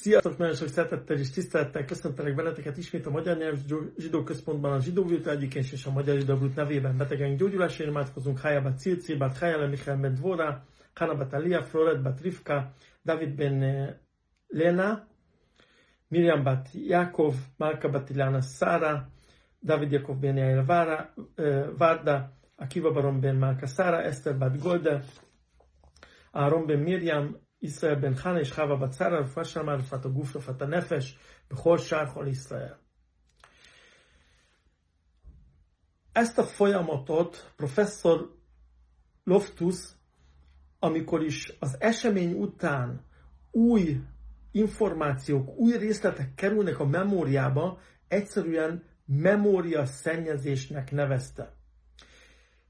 Sziasztok, nagyon sok szeretettel és tisztelettel köszöntelek benneteket ismét a Magyar Nyelv Zsidó Központban a Zsidó Vilta egyikén és a Magyar Zsidó Blut nevében betegeink gyógyulásért imádkozunk. Hayabat Cilci, Bat Hayale Michael Ben Dvora, Hanabat Alia, Floret Bat Rivka, David Ben eh, Lena, Miriam Bat Jakov, Malka Bat Ilana Sara, David Jakov Ben eh, Varda, Akiva Baron Ben Malka Sara, Esther Bat Golde, Aaron Ben Miriam, ישראל בן חנה, יש חווה בצרה, רפואה שלמה, רפואת הגוף, רפואת הנפש, בכל שאר כל ישראל. Ezt a folyamatot professzor Loftus, amikor is az esemény után új információk, új részletek kerülnek a memóriába, egyszerűen memória szennyezésnek nevezte.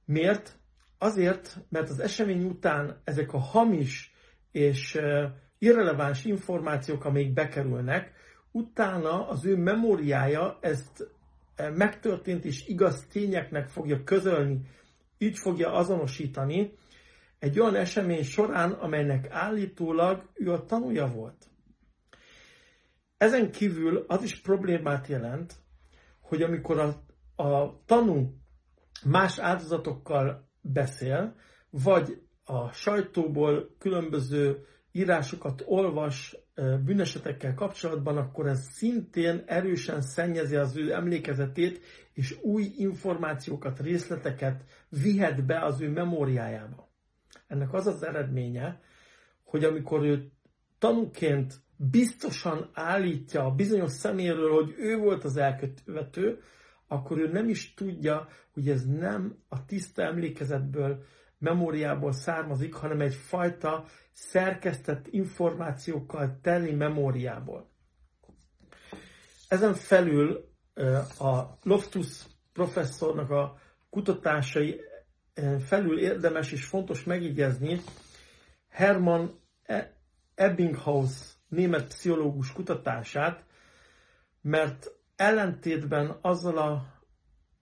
Miért? Azért, mert az esemény után ezek a hamis és irreleváns információk, amik bekerülnek, utána az ő memóriája ezt megtörtént és igaz tényeknek fogja közölni, így fogja azonosítani egy olyan esemény során, amelynek állítólag ő a tanúja volt. Ezen kívül az is problémát jelent, hogy amikor a, a tanú más áldozatokkal beszél, vagy a sajtóból különböző írásokat olvas bűnesetekkel kapcsolatban, akkor ez szintén erősen szennyezi az ő emlékezetét, és új információkat, részleteket vihet be az ő memóriájába. Ennek az az eredménye, hogy amikor ő tanúként biztosan állítja a bizonyos szeméről, hogy ő volt az elkövető, akkor ő nem is tudja, hogy ez nem a tiszta emlékezetből memóriából származik, hanem egy fajta szerkesztett információkkal teli memóriából. Ezen felül a Loftus professzornak a kutatásai felül érdemes és fontos megjegyezni Hermann e- Ebbinghaus német pszichológus kutatását, mert ellentétben azzal a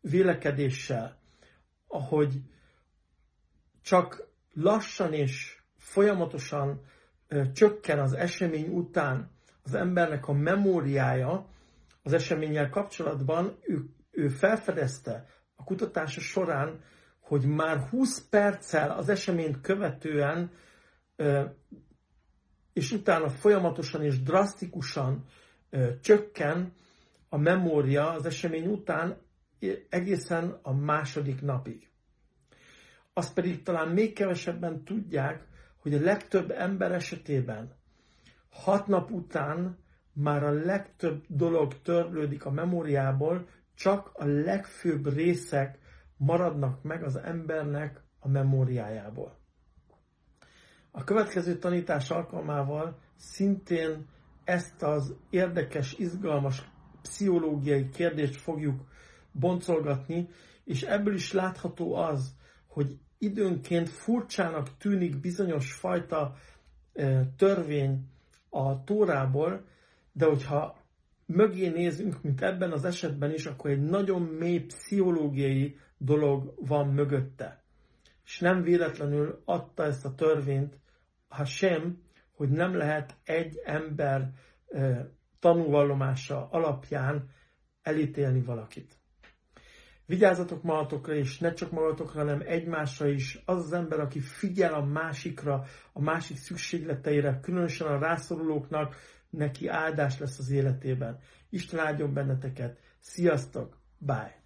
vélekedéssel, ahogy csak lassan és folyamatosan csökken az esemény után az embernek a memóriája. Az eseménnyel kapcsolatban, ő, ő felfedezte a kutatása során, hogy már 20 perccel az eseményt követően és utána folyamatosan és drasztikusan csökken a memória az esemény után egészen a második napig azt pedig talán még kevesebben tudják, hogy a legtöbb ember esetében hat nap után már a legtöbb dolog törlődik a memóriából, csak a legfőbb részek maradnak meg az embernek a memóriájából. A következő tanítás alkalmával szintén ezt az érdekes, izgalmas pszichológiai kérdést fogjuk boncolgatni, és ebből is látható az, hogy időnként furcsának tűnik bizonyos fajta törvény a tórából, de hogyha mögé nézünk, mint ebben az esetben is, akkor egy nagyon mély pszichológiai dolog van mögötte. És nem véletlenül adta ezt a törvényt, ha sem, hogy nem lehet egy ember tanúvallomása alapján elítélni valakit. Vigyázzatok magatokra, és ne csak magatokra, hanem egymásra is. Az az ember, aki figyel a másikra, a másik szükségleteire, különösen a rászorulóknak, neki áldás lesz az életében. Isten áldjon benneteket. Sziasztok! Bye!